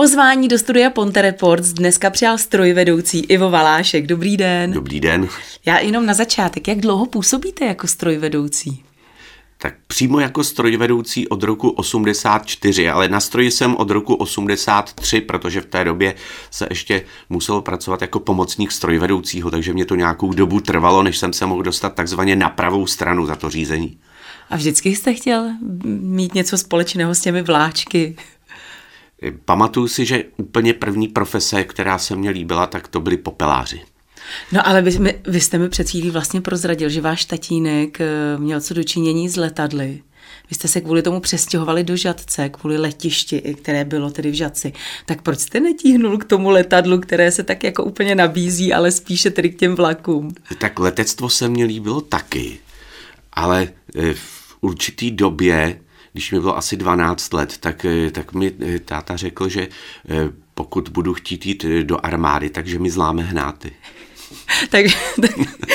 Pozvání do studia Ponte Reports dneska přijal strojvedoucí Ivo Valášek. Dobrý den. Dobrý den. Já jenom na začátek, jak dlouho působíte jako strojvedoucí? Tak přímo jako strojvedoucí od roku 84, ale na stroji jsem od roku 83, protože v té době se ještě muselo pracovat jako pomocník strojvedoucího, takže mě to nějakou dobu trvalo, než jsem se mohl dostat takzvaně na pravou stranu za to řízení. A vždycky jste chtěl mít něco společného s těmi vláčky? Pamatuju si, že úplně první profese, která se mně líbila, tak to byli popeláři. No ale vy, my, vy jste mi před chvílí vlastně prozradil, že váš tatínek eh, měl co dočinění s letadly. Vy jste se kvůli tomu přestěhovali do Žadce, kvůli letišti, které bylo tedy v Žadci. Tak proč jste netíhnul k tomu letadlu, které se tak jako úplně nabízí, ale spíše tedy k těm vlakům? Tak letectvo se mně líbilo taky, ale eh, v určitý době když mi bylo asi 12 let, tak, eh, tak mi eh, táta řekl, že eh, pokud budu chtít jít do armády, takže mi zláme hnáty. takže, tak,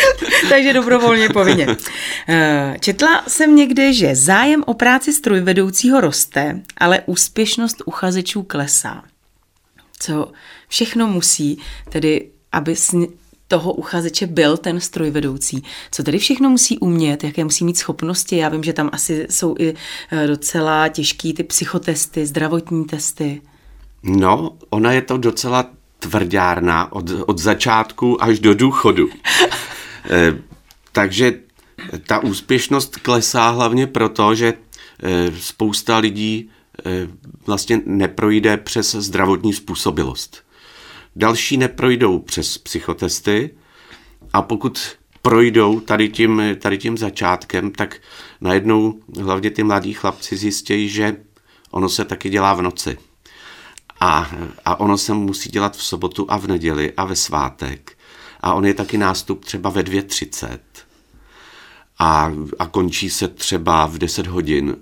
takže dobrovolně povinně. Četla jsem někde, že zájem o práci strojvedoucího roste, ale úspěšnost uchazečů klesá. Co všechno musí tedy, aby toho uchazeče byl ten strojvedoucí. Co tedy všechno musí umět, jaké musí mít schopnosti? Já vím, že tam asi jsou i eh, docela těžký ty psychotesty, zdravotní testy. No, ona je to docela tvrdárna od, od začátku až do důchodu. e, takže ta úspěšnost klesá hlavně proto, že e, spousta lidí e, vlastně neprojde přes zdravotní způsobilost. Další neprojdou přes psychotesty a pokud projdou tady tím, tady tím začátkem, tak najednou hlavně ty mladí chlapci zjistějí, že ono se taky dělá v noci. A, a ono se musí dělat v sobotu a v neděli a ve svátek. A on je taky nástup třeba ve 2.30 a, a končí se třeba v 10 hodin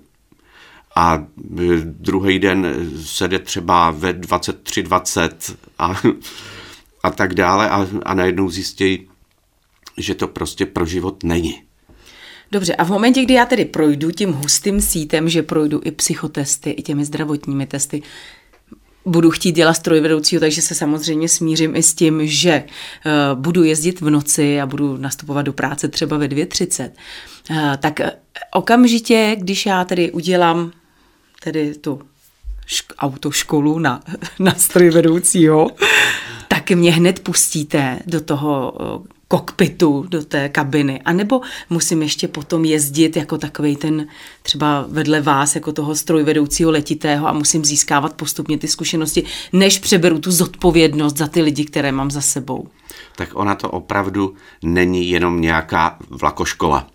a e, druhý den se jde třeba ve 23.20 a, a tak dále a, a najednou zjistí, že to prostě pro život není. Dobře, a v momentě, kdy já tedy projdu tím hustým sítem, že projdu i psychotesty, i těmi zdravotními testy, budu chtít dělat strojvedoucího, takže se samozřejmě smířím i s tím, že uh, budu jezdit v noci a budu nastupovat do práce třeba ve 2.30. Uh, tak okamžitě, když já tedy udělám tedy tu šk- autoškolu na, na strojvedoucího, tak mě hned pustíte do toho kokpitu, do té kabiny. A nebo musím ještě potom jezdit jako takový ten třeba vedle vás, jako toho strojvedoucího letitého a musím získávat postupně ty zkušenosti, než přeberu tu zodpovědnost za ty lidi, které mám za sebou. Tak ona to opravdu není jenom nějaká vlakoškola.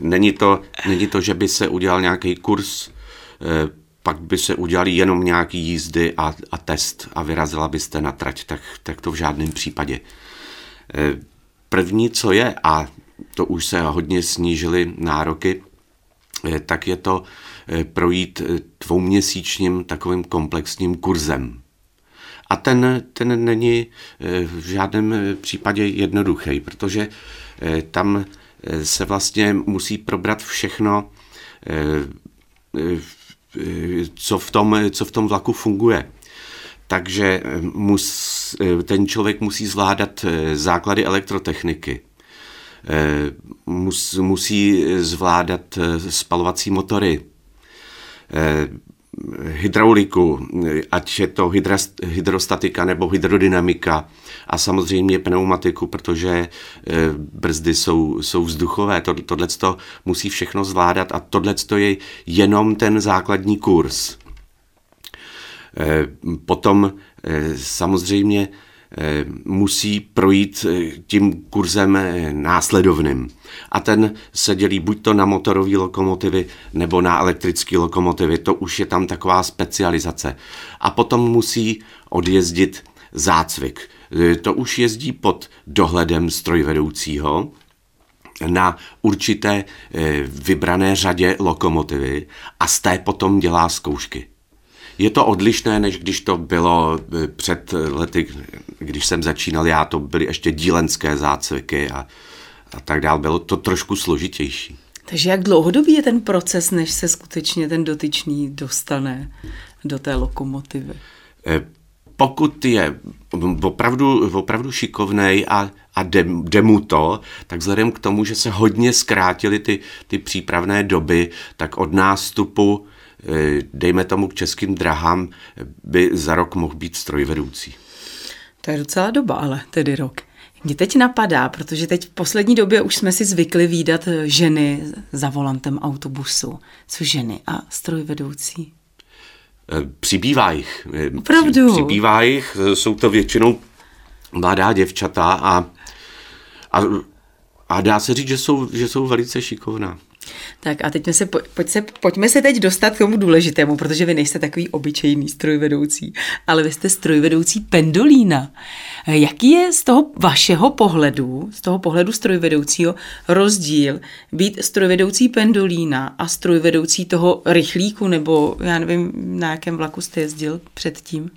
Není to, není to, že by se udělal nějaký kurz Eh, pak by se udělali jenom nějaký jízdy a, a test a vyrazila byste na trať, tak, tak to v žádném případě. Eh, první, co je, a to už se hodně snížily nároky, eh, tak je to projít dvouměsíčním takovým komplexním kurzem. A ten, ten není v žádném případě jednoduchý, protože tam se vlastně musí probrat všechno co v tom, co v tom vlaku funguje. Takže mus, ten člověk musí zvládat eh, základy elektrotechniky, eh, mus, musí zvládat eh, spalovací motory, hydrauliku, ať je to hydrostatika nebo hydrodynamika a samozřejmě pneumatiku, protože e, brzdy jsou, jsou vzduchové. Tohle to musí všechno zvládat a tohle je jenom ten základní kurz. E, potom e, samozřejmě musí projít tím kurzem následovným. A ten se dělí buď to na motorové lokomotivy nebo na elektrické lokomotivy. To už je tam taková specializace. A potom musí odjezdit zácvik. To už jezdí pod dohledem strojvedoucího na určité vybrané řadě lokomotivy a z té potom dělá zkoušky. Je to odlišné, než když to bylo eh, před lety, když jsem začínal já, to byly ještě dílenské zácviky a, a tak dále. Bylo to trošku složitější. Takže jak dlouhodobý je ten proces, než se skutečně ten dotyčný dostane do té lokomotivy? pokud je opravdu, opravdu šikovnej a, a jde, jde mu to, tak vzhledem k tomu, že se hodně zkrátily ty, ty přípravné doby, tak od nástupu, eh, dejme tomu k českým drahám, by za rok mohl být strojvedoucí. To je docela doba, ale tedy rok. Mě teď napadá, protože teď v poslední době už jsme si zvykli výdat ženy za volantem autobusu. Co ženy a strojvedoucí? Eh, přibývá jich. Eh, Opravdu? Přibývá jich, eh, jsou to většinou mladá děvčata a, a, a dá se říct, že jsou, že jsou velice šikovná. Tak a teď se, pojď se, pojďme se teď dostat k tomu důležitému, protože vy nejste takový obyčejný strojvedoucí, ale vy jste strojvedoucí pendolína. Jaký je z toho vašeho pohledu, z toho pohledu strojvedoucího, rozdíl být strojvedoucí pendolína a strojvedoucí toho rychlíku, nebo já nevím, na jakém vlaku jste jezdil předtím?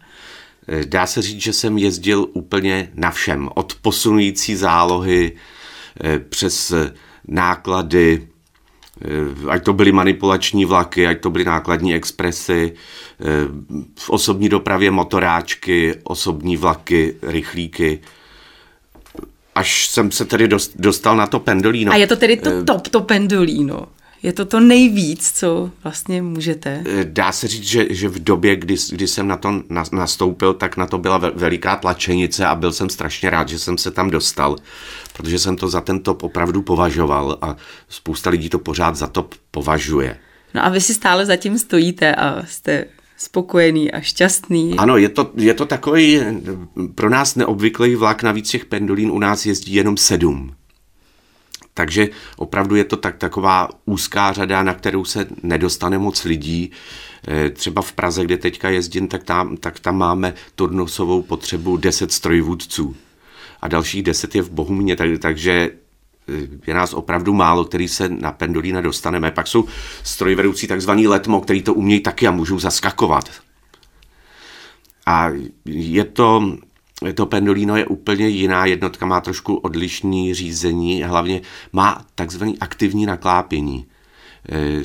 Dá se říct, že jsem jezdil úplně na všem. Od posunující zálohy eh, přes náklady, Eh, ať to byly manipulační vlaky, ať to byly nákladní expresy, eh, v osobní dopravě motoráčky, osobní vlaky, rychlíky, až jsem se tedy dostal na to pendolíno. A je to tedy to eh, top, to pendolíno? Je to to nejvíc, co vlastně můžete? Dá se říct, že, že v době, kdy, kdy jsem na to nastoupil, tak na to byla veliká tlačenice a byl jsem strašně rád, že jsem se tam dostal, protože jsem to za ten top opravdu považoval a spousta lidí to pořád za top považuje. No a vy si stále zatím stojíte a jste spokojený a šťastný. Ano, je to, je to takový pro nás neobvyklý vlak, navíc těch pendolín u nás jezdí jenom sedm. Takže opravdu je to tak, taková úzká řada, na kterou se nedostane moc lidí. Eh, třeba v Praze, kde teďka jezdím, tak tam, tak tam máme turnusovou potřebu 10 strojvůdců. A dalších 10 je v Bohumě, tak, takže eh, je nás opravdu málo, který se na pendolína dostaneme. Pak jsou strojvedoucí takzvaný letmo, který to umějí taky a můžou zaskakovat. A je to to Pendolino je úplně jiná jednotka, má trošku odlišný řízení, hlavně má takzvaný aktivní naklápění. E,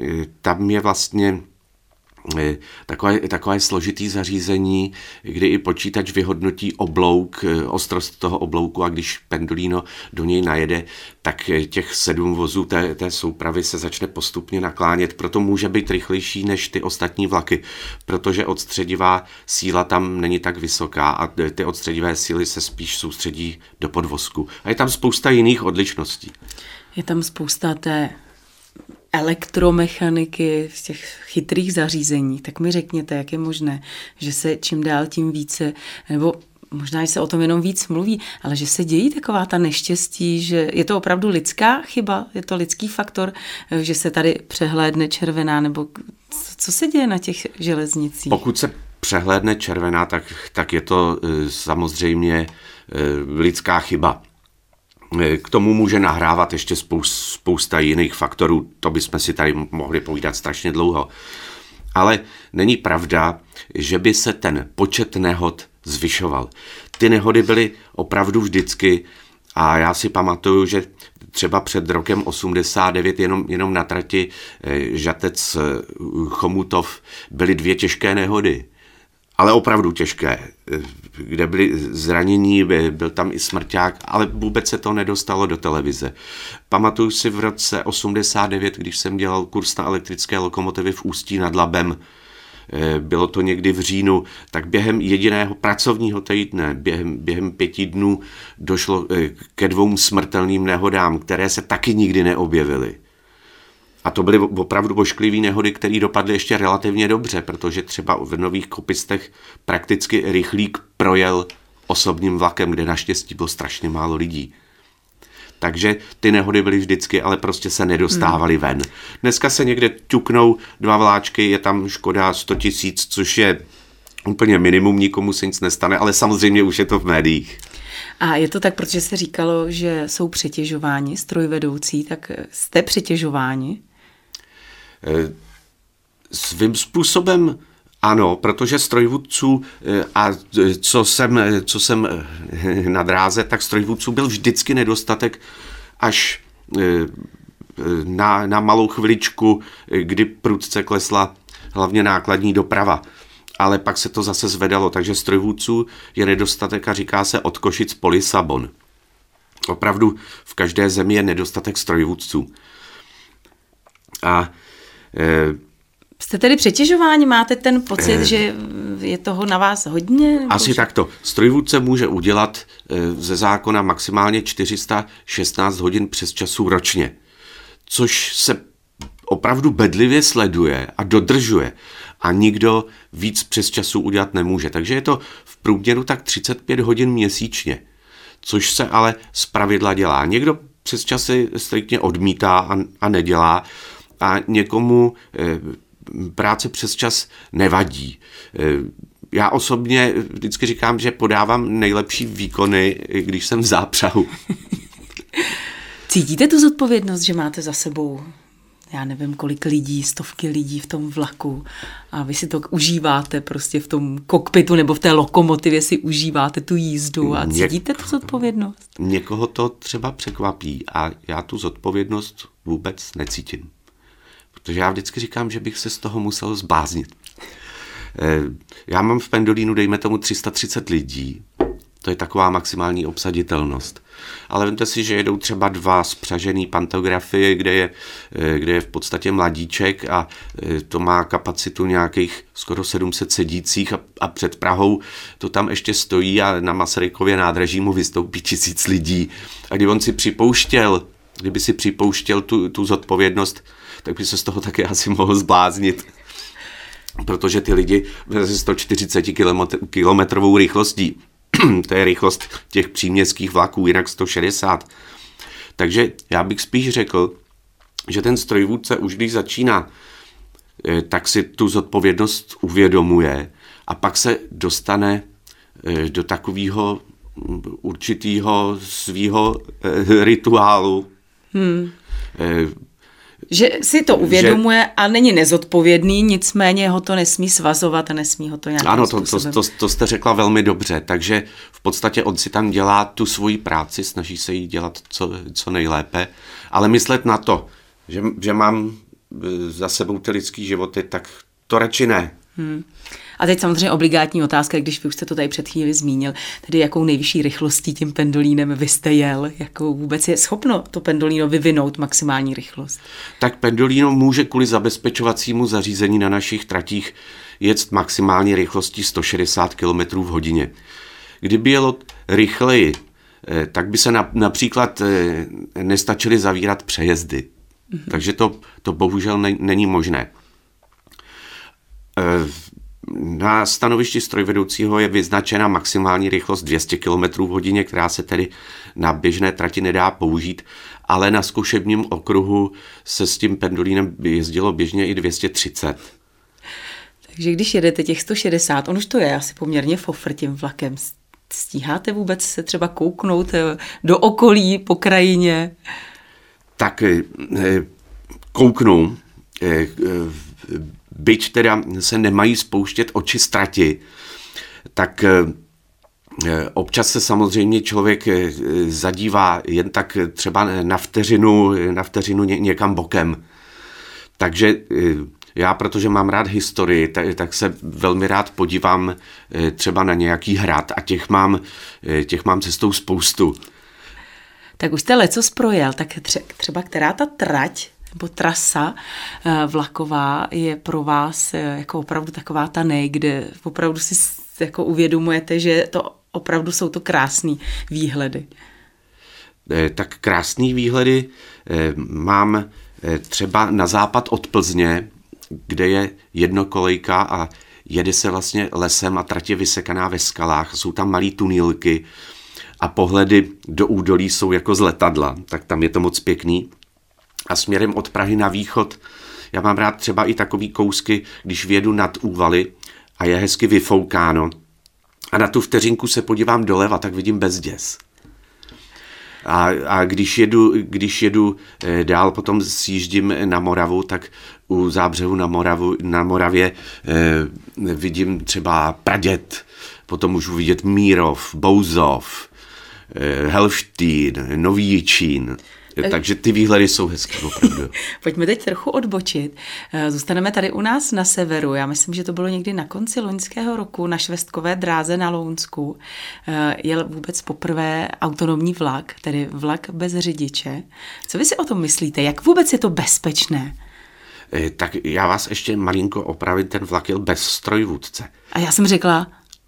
e, tam je vlastně takové, takové složitý zařízení, kdy i počítač vyhodnotí oblouk, ostrost toho oblouku a když pendolino do něj najede, tak těch sedm vozů té, té soupravy se začne postupně naklánět, proto může být rychlejší než ty ostatní vlaky, protože odstředivá síla tam není tak vysoká a ty odstředivé síly se spíš soustředí do podvozku. A je tam spousta jiných odlišností. Je tam spousta té elektromechaniky, z těch chytrých zařízení, tak mi řekněte, jak je možné, že se čím dál tím více, nebo možná, že se o tom jenom víc mluví, ale že se dějí taková ta neštěstí, že je to opravdu lidská chyba, je to lidský faktor, že se tady přehlédne červená, nebo co se děje na těch železnicích? Pokud se přehlédne červená, tak, tak je to e, samozřejmě e, lidská chyba. K tomu může nahrávat ještě spousta jiných faktorů, to bychom si tady mohli povídat strašně dlouho. Ale není pravda, že by se ten počet nehod zvyšoval. Ty nehody byly opravdu vždycky a já si pamatuju, že třeba před rokem 89 jenom, jenom na trati eh, Žatec eh, Chomutov byly dvě těžké nehody. Ale opravdu těžké, kde byly zranění, byl tam i smrťák, ale vůbec se to nedostalo do televize. Pamatuju si v roce 89, když jsem dělal kurz na elektrické lokomotivy v Ústí nad Labem, Eh, bylo to někdy v říjnu, tak během jediného pracovního týdne, během, během pěti dnů došlo eh, ke dvou smrtelným nehodám, které se taky nikdy neobjevily. A to byly opravdu bošklivé nehody, které dopadly ještě relativně dobře, protože třeba v Nových Kopistech prakticky rychlík projel osobním vlakem, kde naštěstí bylo strašně málo lidí. Takže ty nehody byly vždycky, ale prostě se nedostávaly hmm. ven. Dneska se někde ťuknou dva vláčky, je tam škoda 100 tisíc, což je úplně minimum, nikomu se nic nestane, ale samozřejmě už je to v médiích. A je to tak, protože se říkalo, že jsou přetěžováni strojvedoucí, tak jste přetěžováni? E, svým způsobem ano, protože strojvůdců eh, a eh, co jsem, eh, co jsem na dráze, tak strojvůdců byl vždycky nedostatek až na, na malou chviličku, kdy prudce klesla hlavně nákladní doprava. Ale pak se to zase zvedalo, takže strojvůdců je nedostatek a říká se od Košic po Lisabon. Opravdu v každé zemi je nedostatek strojvůdců. A Jste tedy přetěžováni? Máte ten pocit, e, že je toho na vás hodně? Asi že... takto. Strojvůdce může udělat e, ze zákona maximálně 416 hodin přes času ročně, což se opravdu bedlivě sleduje a dodržuje a nikdo víc přes času udělat nemůže. Takže je to v průměru tak 35 hodin měsíčně, což se ale z pravidla dělá. Někdo přes časy striktně odmítá a, a nedělá a někomu e, práce přes čas nevadí. E, já osobně vždycky říkám, že podávám nejlepší výkony, když jsem v zápřahu. Cítíte tu zodpovědnost, že máte za sebou já nevím, kolik lidí, stovky lidí v tom vlaku a vy si to užíváte prostě v tom kokpitu nebo v té lokomotivě si užíváte tu jízdu a cítíte tu zodpovědnost? Někoho to třeba překvapí a já tu zodpovědnost vůbec necítím. Protože já vždycky říkám, že bych se z toho musel zbláznit. Eh, já mám v Pendolínu, dejme tomu, 330 lidí. To je taková maximální obsaditelnost. Ale vemte si, že jedou třeba dva spřažený pantografy, kde je, eh, kde je v podstatě mladíček a eh, to má kapacitu nějakých skoro 700 sedících a, a před Prahou to tam ještě stojí a na Masarykově nádraží mu vystoupí tisíc lidí. A kdyby on si připouštěl, kdyby si připouštěl tu, tu zodpovědnost, tak by se z toho také asi mohl zbláznit protože ty lidi se 140 kilometrovou rychlostí, to je rychlost těch příměstských vlaků, jinak 160. Takže já bych spíš řekl, že ten strojvůdce už když začíná, eh, tak si tu zodpovědnost uvědomuje a pak se dostane eh, do takového mm, určitého svého eh, rituálu. Hmm že si to uvědomuje že, a není nezodpovědný, nicméně ho to nesmí svazovat a nesmí ho to nějak Ano, to, to, to, to jste řekla velmi dobře, takže v podstatě on si tam dělá tu svoji práci, snaží se jí dělat co, co nejlépe, ale myslet na to, že, že mám e, za sebou ty lidský životy, tak to radši ne. Hmm. A teď samozřejmě obligátní otázka, když vy už jste to tady před chvíli zmínil, tedy jakou nejvyšší rychlostí tím pendolínem vy jste jel, jakou vůbec je schopno to pendolíno vyvinout maximální rychlost? Tak pendolíno může kvůli zabezpečovacímu zařízení na našich tratích jet maximální rychlostí 160 km v hodině. Kdyby jelo rychleji, eh, tak by se například eh, nestačily zavírat přejezdy. Mm-hmm. Takže to, to bohužel není možné. Eh, na stanovišti strojvedoucího je vyznačena maximální rychlost 200 km v hodině, která se tedy na běžné trati nedá použít, ale na zkušebním okruhu se s tím pendolínem jezdilo běžně i 230. Takže když jedete těch 160, on už to je asi poměrně fofr tím vlakem, stíháte vůbec se třeba kouknout eh, do okolí po krajině? Tak eh, kouknu byť teda se nemají spouštět oči ztrati, tak eh, Občas se samozřejmě člověk eh, zadívá jen tak třeba na vteřinu, na vteřinu někam bokem. Takže eh, já, protože mám rád historii, tak, tak se velmi rád podívám třeba na nějaký hrad a těch mám, těch mám cestou spoustu. Tak už jste leco projel, tak třeba která ta trať nebo trasa eh, vlaková je pro vás eh, jako opravdu taková ta nej, kde opravdu si jako uvědomujete, že to opravdu jsou to krásné výhledy. Eh, tak krásné výhledy mám třeba na západ od Plzně, kde je jednokolejka a jede se vlastně lesem a tratě vysekaná ve skalách. Jsou tam malé tunílky a pohledy do údolí jsou jako z letadla, tak tam je to moc pěkný a směrem od Prahy na východ. Já mám rád třeba i takový kousky, když vědu nad úvaly a je hezky vyfoukáno. A na tu vteřinku se podívám doleva, tak vidím bezděs. A, a když jedu, když jedu e, dál, potom sjíždím na Moravu, tak u zábřehu na, Moravu, na Moravě e, vidím třeba Pradět, potom můžu vidět Mírov, Bouzov, e, Helštín, Nový Jičín. Takže ty výhledy jsou hezké, opravdu. Pojďme teď trochu odbočit. Eh, zůstaneme tady u nás na severu. Já myslím, že to bylo někdy na konci loňského roku na švestkové dráze na Lounsku. Eh, jel vůbec poprvé autonomní vlak, tedy vlak bez řidiče. Co vy si o tom myslíte? Jak vůbec je to bezpečné? Eh, tak já vás ještě malinko opravím, ten vlak jel bez strojvůdce. A já jsem řekla,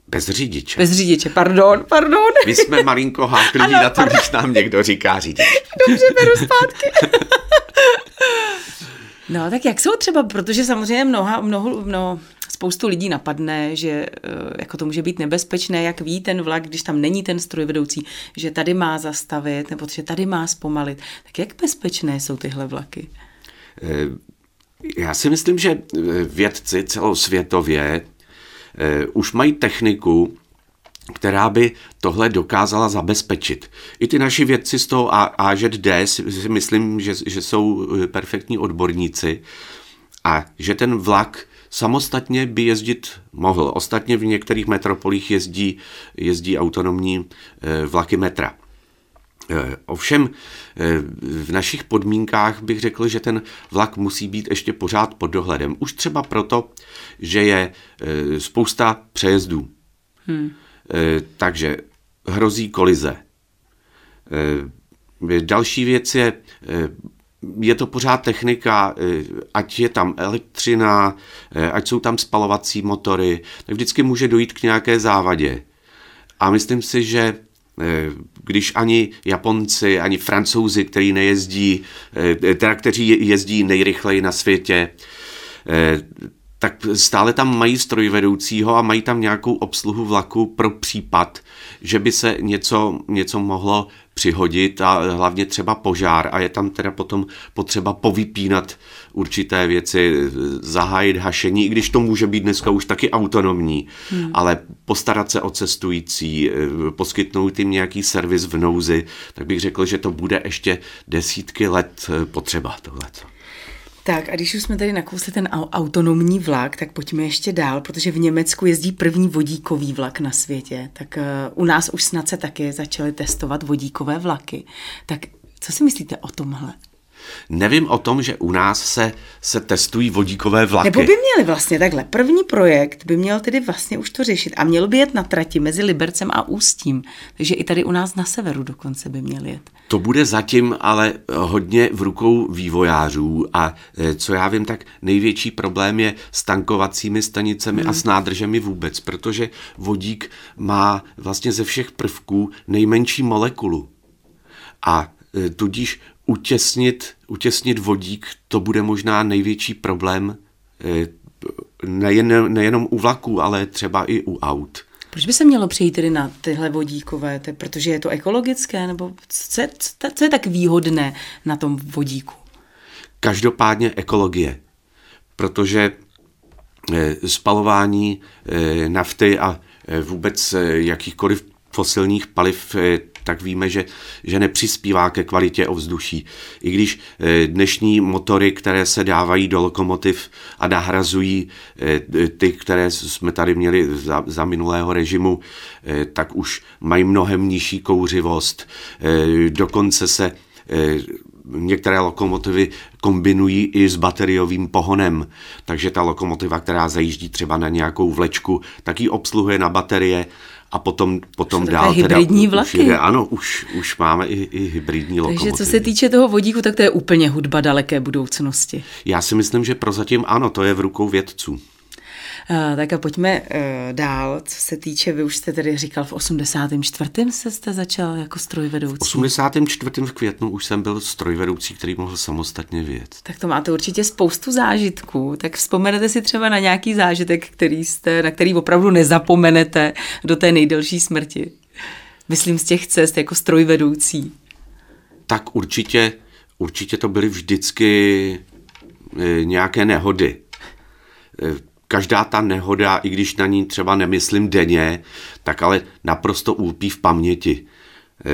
bez řidiče. Bez řidiče, pardon, pardon. My jsme malinko háklí na to, když nám někdo říká řidič. Dobře, beru zpátky. no, tak jak jsou třeba, protože samozřejmě mnoha, mnoho, mnoho, spoustu lidí napadne, že eh, jako to může být nebezpečné, jak ví ten vlak, když tam není ten strojvedoucí, že tady má zastavit, nebo že tady má zpomalit. Tak jak bezpečné jsou tyhle vlaky? Eh, já si myslím, že eh, vědci celosvětově už mají techniku, která by tohle dokázala zabezpečit. I ty naši vědci z toho AŽD si myslím, že, že jsou eh, perfektní odborníci a že ten vlak samostatně by jezdit mohl. Ostatně v některých metropolích jezdí, jezdí autonomní eh, vlaky metra. Ovšem v našich podmínkách bych řekl, že ten vlak musí být ještě pořád pod dohledem. Už třeba proto, že je e, spousta přejezdů. Hmm. Takže hrozí kolize. Další věc je, je to pořád technika, ať je tam elektřina, ať jsou tam spalovací motory, tak vždycky může dojít k nějaké závadě. A myslím si, že když ani Japonci, ani Francouzi, kteří nejezdí, teda kteří jezdí nejrychleji na světě, tak stále tam mají strojvedoucího a mají tam nějakou obsluhu vlaku pro případ, že by se něco, něco mohlo přihodit a hlavně třeba požár a je tam teda potom potřeba povypínat určité věci, zahájit hašení, i když to může být dneska už taky autonomní, hmm. ale postarat se o cestující, poskytnout jim nějaký servis v nouzi, tak bych řekl, že to bude ještě desítky let potřeba tohleto. Tak a když už jsme tady nakousli ten autonomní vlak, tak pojďme ještě dál, protože v Německu jezdí první vodíkový vlak na světě. Tak uh, u nás už snad se taky začaly testovat vodíkové vlaky. Tak co si myslíte o tomhle? Nevím o tom, že u nás se, se testují vodíkové vlaky. Nebo by měli vlastně takhle. První projekt by měl tedy vlastně už to řešit a měl by jet na trati mezi Libercem a Ústím. Takže i tady u nás na severu dokonce by měl jet. To bude zatím ale hodně v rukou vývojářů a e, co já vím, tak největší problém je s tankovacími stanicemi hmm. a s nádržemi vůbec, protože vodík má vlastně ze všech prvků nejmenší molekulu. A e, tudíž utěsnit, utěsnit vodík, to bude možná největší problém eh, nejen, nejenom u vlaků, ale třeba i u aut. Proč by se mělo přejít tedy na tyhle vodíkové? To protože je to ekologické? Nebo co je, co je tak výhodné na tom vodíku? Každopádně ekologie. Protože eh, spalování eh, nafty a vůbec jakýchkoliv fosilních paliv tak víme, že, že nepřispívá ke kvalitě ovzduší. I když eh, dnešní motory, které se dávají do lokomotiv a nahrazují eh, ty, které jsme tady měli za, za minulého režimu, eh, tak už mají mnohem nižší kouřivost. Dokonce se některé lokomotivy kombinují i s bateriovým pohonem, takže ta lokomotiva, která zajíždí třeba na nějakou vlečku, tak ji obsluhuje na baterie a potom, potom dál hybridní teda, vlaky. Už je, ano, už, už máme i, i hybridní lokomotivy. Takže co se týče toho vodíku, tak to je úplně hudba daleké budoucnosti. Já si myslím, že prozatím ano, to je v rukou vědců. Uh, tak a pojďme uh, dál, co se týče, vy už jste tedy říkal, v 84. se jste začal jako strojvedoucí. V 84. v květnu už jsem byl strojvedoucí, který mohl samostatně vědět. Tak to máte určitě spoustu zážitků, tak vzpomenete si třeba na nějaký zážitek, který jste, na který opravdu nezapomenete do té nejdelší smrti. Myslím z těch cest jako strojvedoucí. Tak určitě, určitě to byly vždycky e, nějaké nehody. Každá ta nehoda, i když na ní třeba nemyslím denně, tak ale naprosto úpí v paměti. Eh,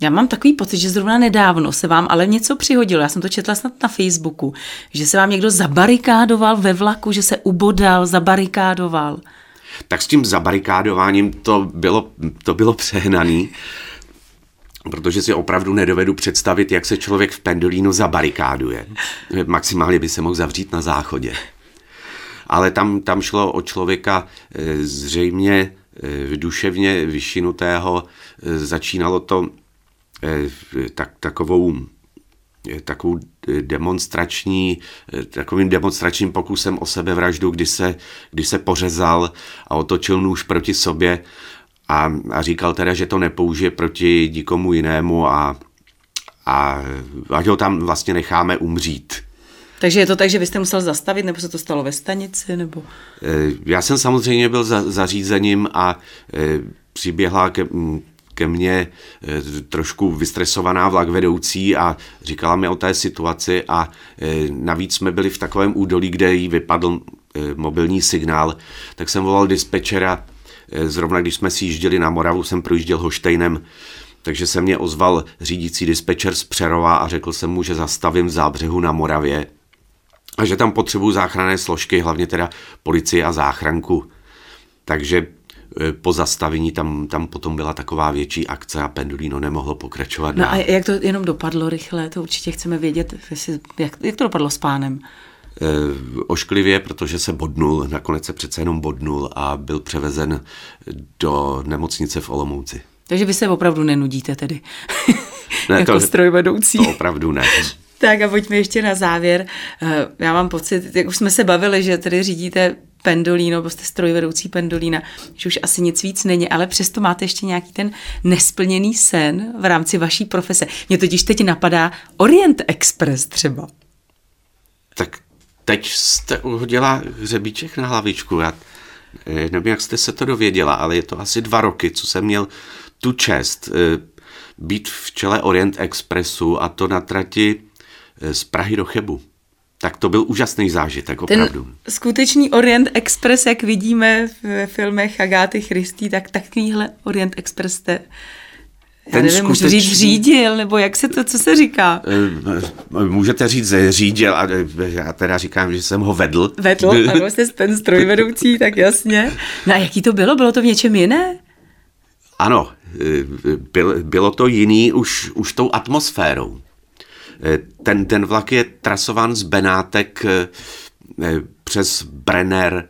Já mám takový pocit, že zrovna nedávno se vám ale něco přihodilo. Já jsem to četla snad na Facebooku, že se vám někdo zabarikádoval ve vlaku, že se ubodal, zabarikádoval. Tak s tím zabarikádováním to bylo, to bylo přehnaný. protože si opravdu nedovedu představit, jak se člověk v pendolínu zabarikáduje. Maximálně by se mohl zavřít na záchodě. Ale tam, tam šlo o člověka eh, zřejmě eh, duševně vyšinutého. Eh, začínalo to tak, takovou takovou demonstrační, takovým demonstračním pokusem o sebevraždu, kdy se, kdy se pořezal a otočil nůž proti sobě a, a říkal teda, že to nepoužije proti nikomu jinému a, a ať ho tam vlastně necháme umřít. Takže je to tak, že vy jste musel zastavit, nebo se to stalo ve stanici? Nebo? E, já jsem samozřejmě byl za, zařízením a e, přiběhla ke, ke mně e, trošku vystresovaná vlak vedoucí a říkala mi o té situaci a navíc jsme byli v takovém údolí, kde jí vypadl mobilní signál, tak jsem volal dispečera Eh, zrovna když jsme si jížděli na Moravu, jsem projížděl Hoštejnem, takže se mě ozval řídící dispečer z Přerova a řekl jsem mu, že zastavím v zábřehu na Moravě a že tam potřebuju záchranné složky, hlavně teda policii a záchranku. Takže eh, po zastavení tam, tam potom byla taková větší akce a Pendolino nemohlo pokračovat. No dál. a jak to jenom dopadlo rychle, to určitě chceme vědět, jak, jak to dopadlo s pánem? Eh, ošklivě, protože se bodnul, nakonec se přece jenom bodnul a byl převezen do nemocnice v Olomouci. Takže vy se opravdu nenudíte tedy, ne, jako to, strojvedoucí. To opravdu ne. Tak a pojďme ještě na závěr. Eh, já mám pocit, jak už jsme se bavili, že tedy řídíte pendolíno, nebo jste strojvedoucí pendolína, že už asi nic víc není, ale přesto máte ještě nějaký ten nesplněný sen v rámci vaší profese. Mě totiž teď napadá Orient Express třeba. Tak teď jste uhodila hřebíček na hlavičku. Já eh, nevím, jak jste se to dověděla, ale je to asi dva roky, co jsem měl tu čest eh, být v čele Orient Expressu a to na trati z Prahy do Chebu. Tak to byl úžasný zážitek, opravdu. Ten skutečný Orient Express, jak vidíme ve filmech Agáty Christy, tak takovýhle Orient Express jste já nevím, skutečný... říct řídil, nebo jak se to, co se říká? Eh, můžete říct eh, řídil, a eh, já teda říkám, že jsem ho vedl. Vedl, ano, jste ten strojvedoucí, tak jasně. No a jaký to bylo? Bylo to v něčem jiné? Ano, byl, bylo to jiný už, už tou atmosférou. Ten, ten vlak je trasován z Benátek přes Brenner,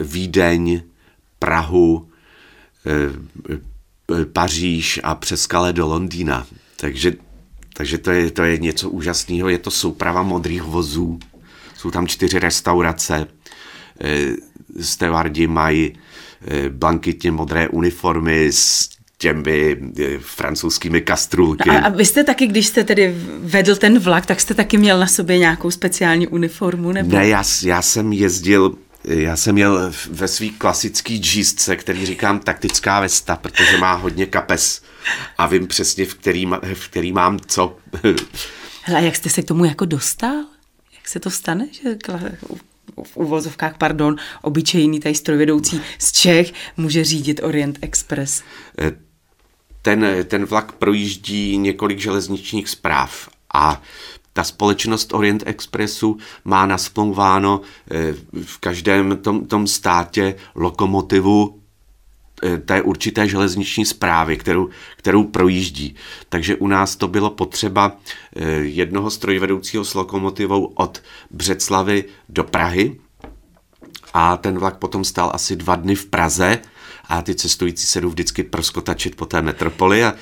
Vídeň, Prahu, Paříž a přes Kale do Londýna. Takže, takže to, je, to je něco úžasného. Je to souprava modrých vozů. Jsou tam čtyři restaurace. Stevardi mají blankitně modré uniformy s těmi e, francouzskými kastrulky. No a, a vy jste taky, když jste tedy vedl ten vlak, tak jste taky měl na sobě nějakou speciální uniformu? Nebo? Ne, já, já jsem jezdil já jsem měl ve svý klasický džístce, který říkám taktická vesta, protože má hodně kapes a vím přesně, v který, v který mám co. Hele, a jak jste se k tomu jako dostal? Jak se to stane, že v uvozovkách, pardon, obyčejný tady strojvedoucí z Čech může řídit Orient Express? Ten, ten vlak projíždí několik železničních zpráv a ta společnost Orient Expressu má nasplouváno eh, v každém tom, tom státě lokomotivu eh, té určité železniční zprávy, kterou, kterou projíždí. Takže u nás to bylo potřeba eh, jednoho strojvedoucího s lokomotivou od Břeclavy do Prahy a ten vlak potom stál asi dva dny v Praze a ty cestující se jdou vždycky proskotačit po té metropoli a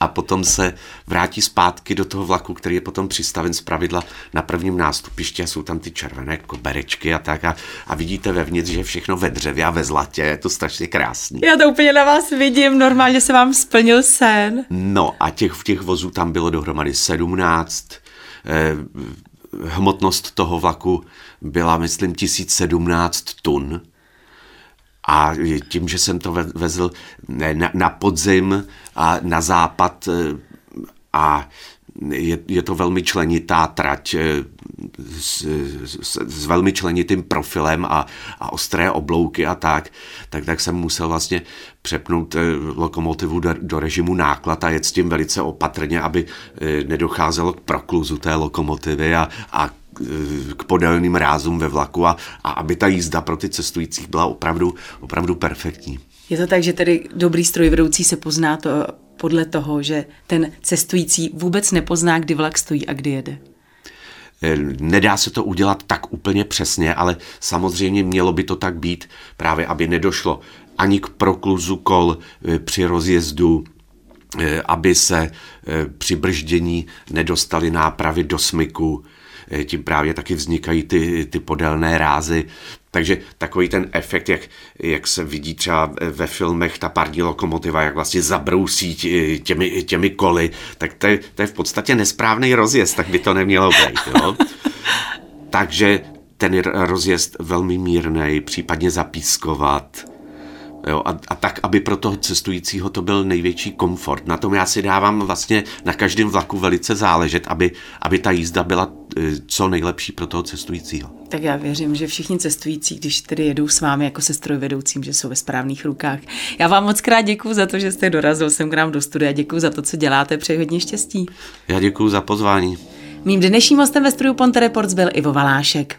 a potom se vrátí zpátky do toho vlaku, který je potom přistaven z pravidla na prvním nástupišti a jsou tam ty červené koberečky a tak a, a vidíte vevnitř, že je všechno ve dřevě a ve zlatě, je to strašně krásný. Já to úplně na vás vidím, normálně se vám splnil sen. No a těch v těch vozů tam bylo dohromady 17, eh, hmotnost toho vlaku byla, myslím, 1017 tun. A tím, že jsem to vezl na, na podzim a na západ e, a je, je to velmi členitá trať e, s, s, s velmi členitým profilem a, a ostré oblouky a tak, tak, tak jsem musel vlastně přepnout e, lokomotivu do, do režimu náklad a jet s tím velice opatrně, aby nedocházelo k prokluzu té lokomotivy a, a k podélným rázům ve vlaku a, a aby ta jízda pro ty cestující byla opravdu, opravdu perfektní. Je to tak, že tedy dobrý strojvedoucí se pozná to podle toho, že ten cestující vůbec nepozná, kdy vlak stojí a kdy jede? Eh, nedá se to udělat tak úplně přesně, ale samozřejmě mělo by to tak být, právě aby nedošlo ani k prokluzu kol eh, při rozjezdu, eh, aby se při brždění nedostaly nápravy do smyku, tím právě taky vznikají ty, ty podélné rázy. Takže takový ten efekt, jak, jak se vidí třeba ve filmech ta parní lokomotiva, jak vlastně zabrousí těmi, těmi koly, tak to je, to je v podstatě nesprávný rozjezd, tak by to nemělo být. Jo? Takže ten rozjezd velmi mírný, případně zapískovat, Jo, a, a tak, aby pro toho cestujícího to byl největší komfort. Na tom já si dávám vlastně na každém vlaku velice záležet, aby, aby ta jízda byla e, co nejlepší pro toho cestujícího. Tak já věřím, že všichni cestující, když tedy jedou s vámi jako se strojvedoucím, že jsou ve správných rukách. Já vám moc krát děkuji za to, že jste dorazil sem k nám do studia. Děkuji za to, co děláte. Přeji hodně štěstí. Já děkuji za pozvání. Mým dnešním hostem ve studiu Ponte Reports byl Ivo Valášek.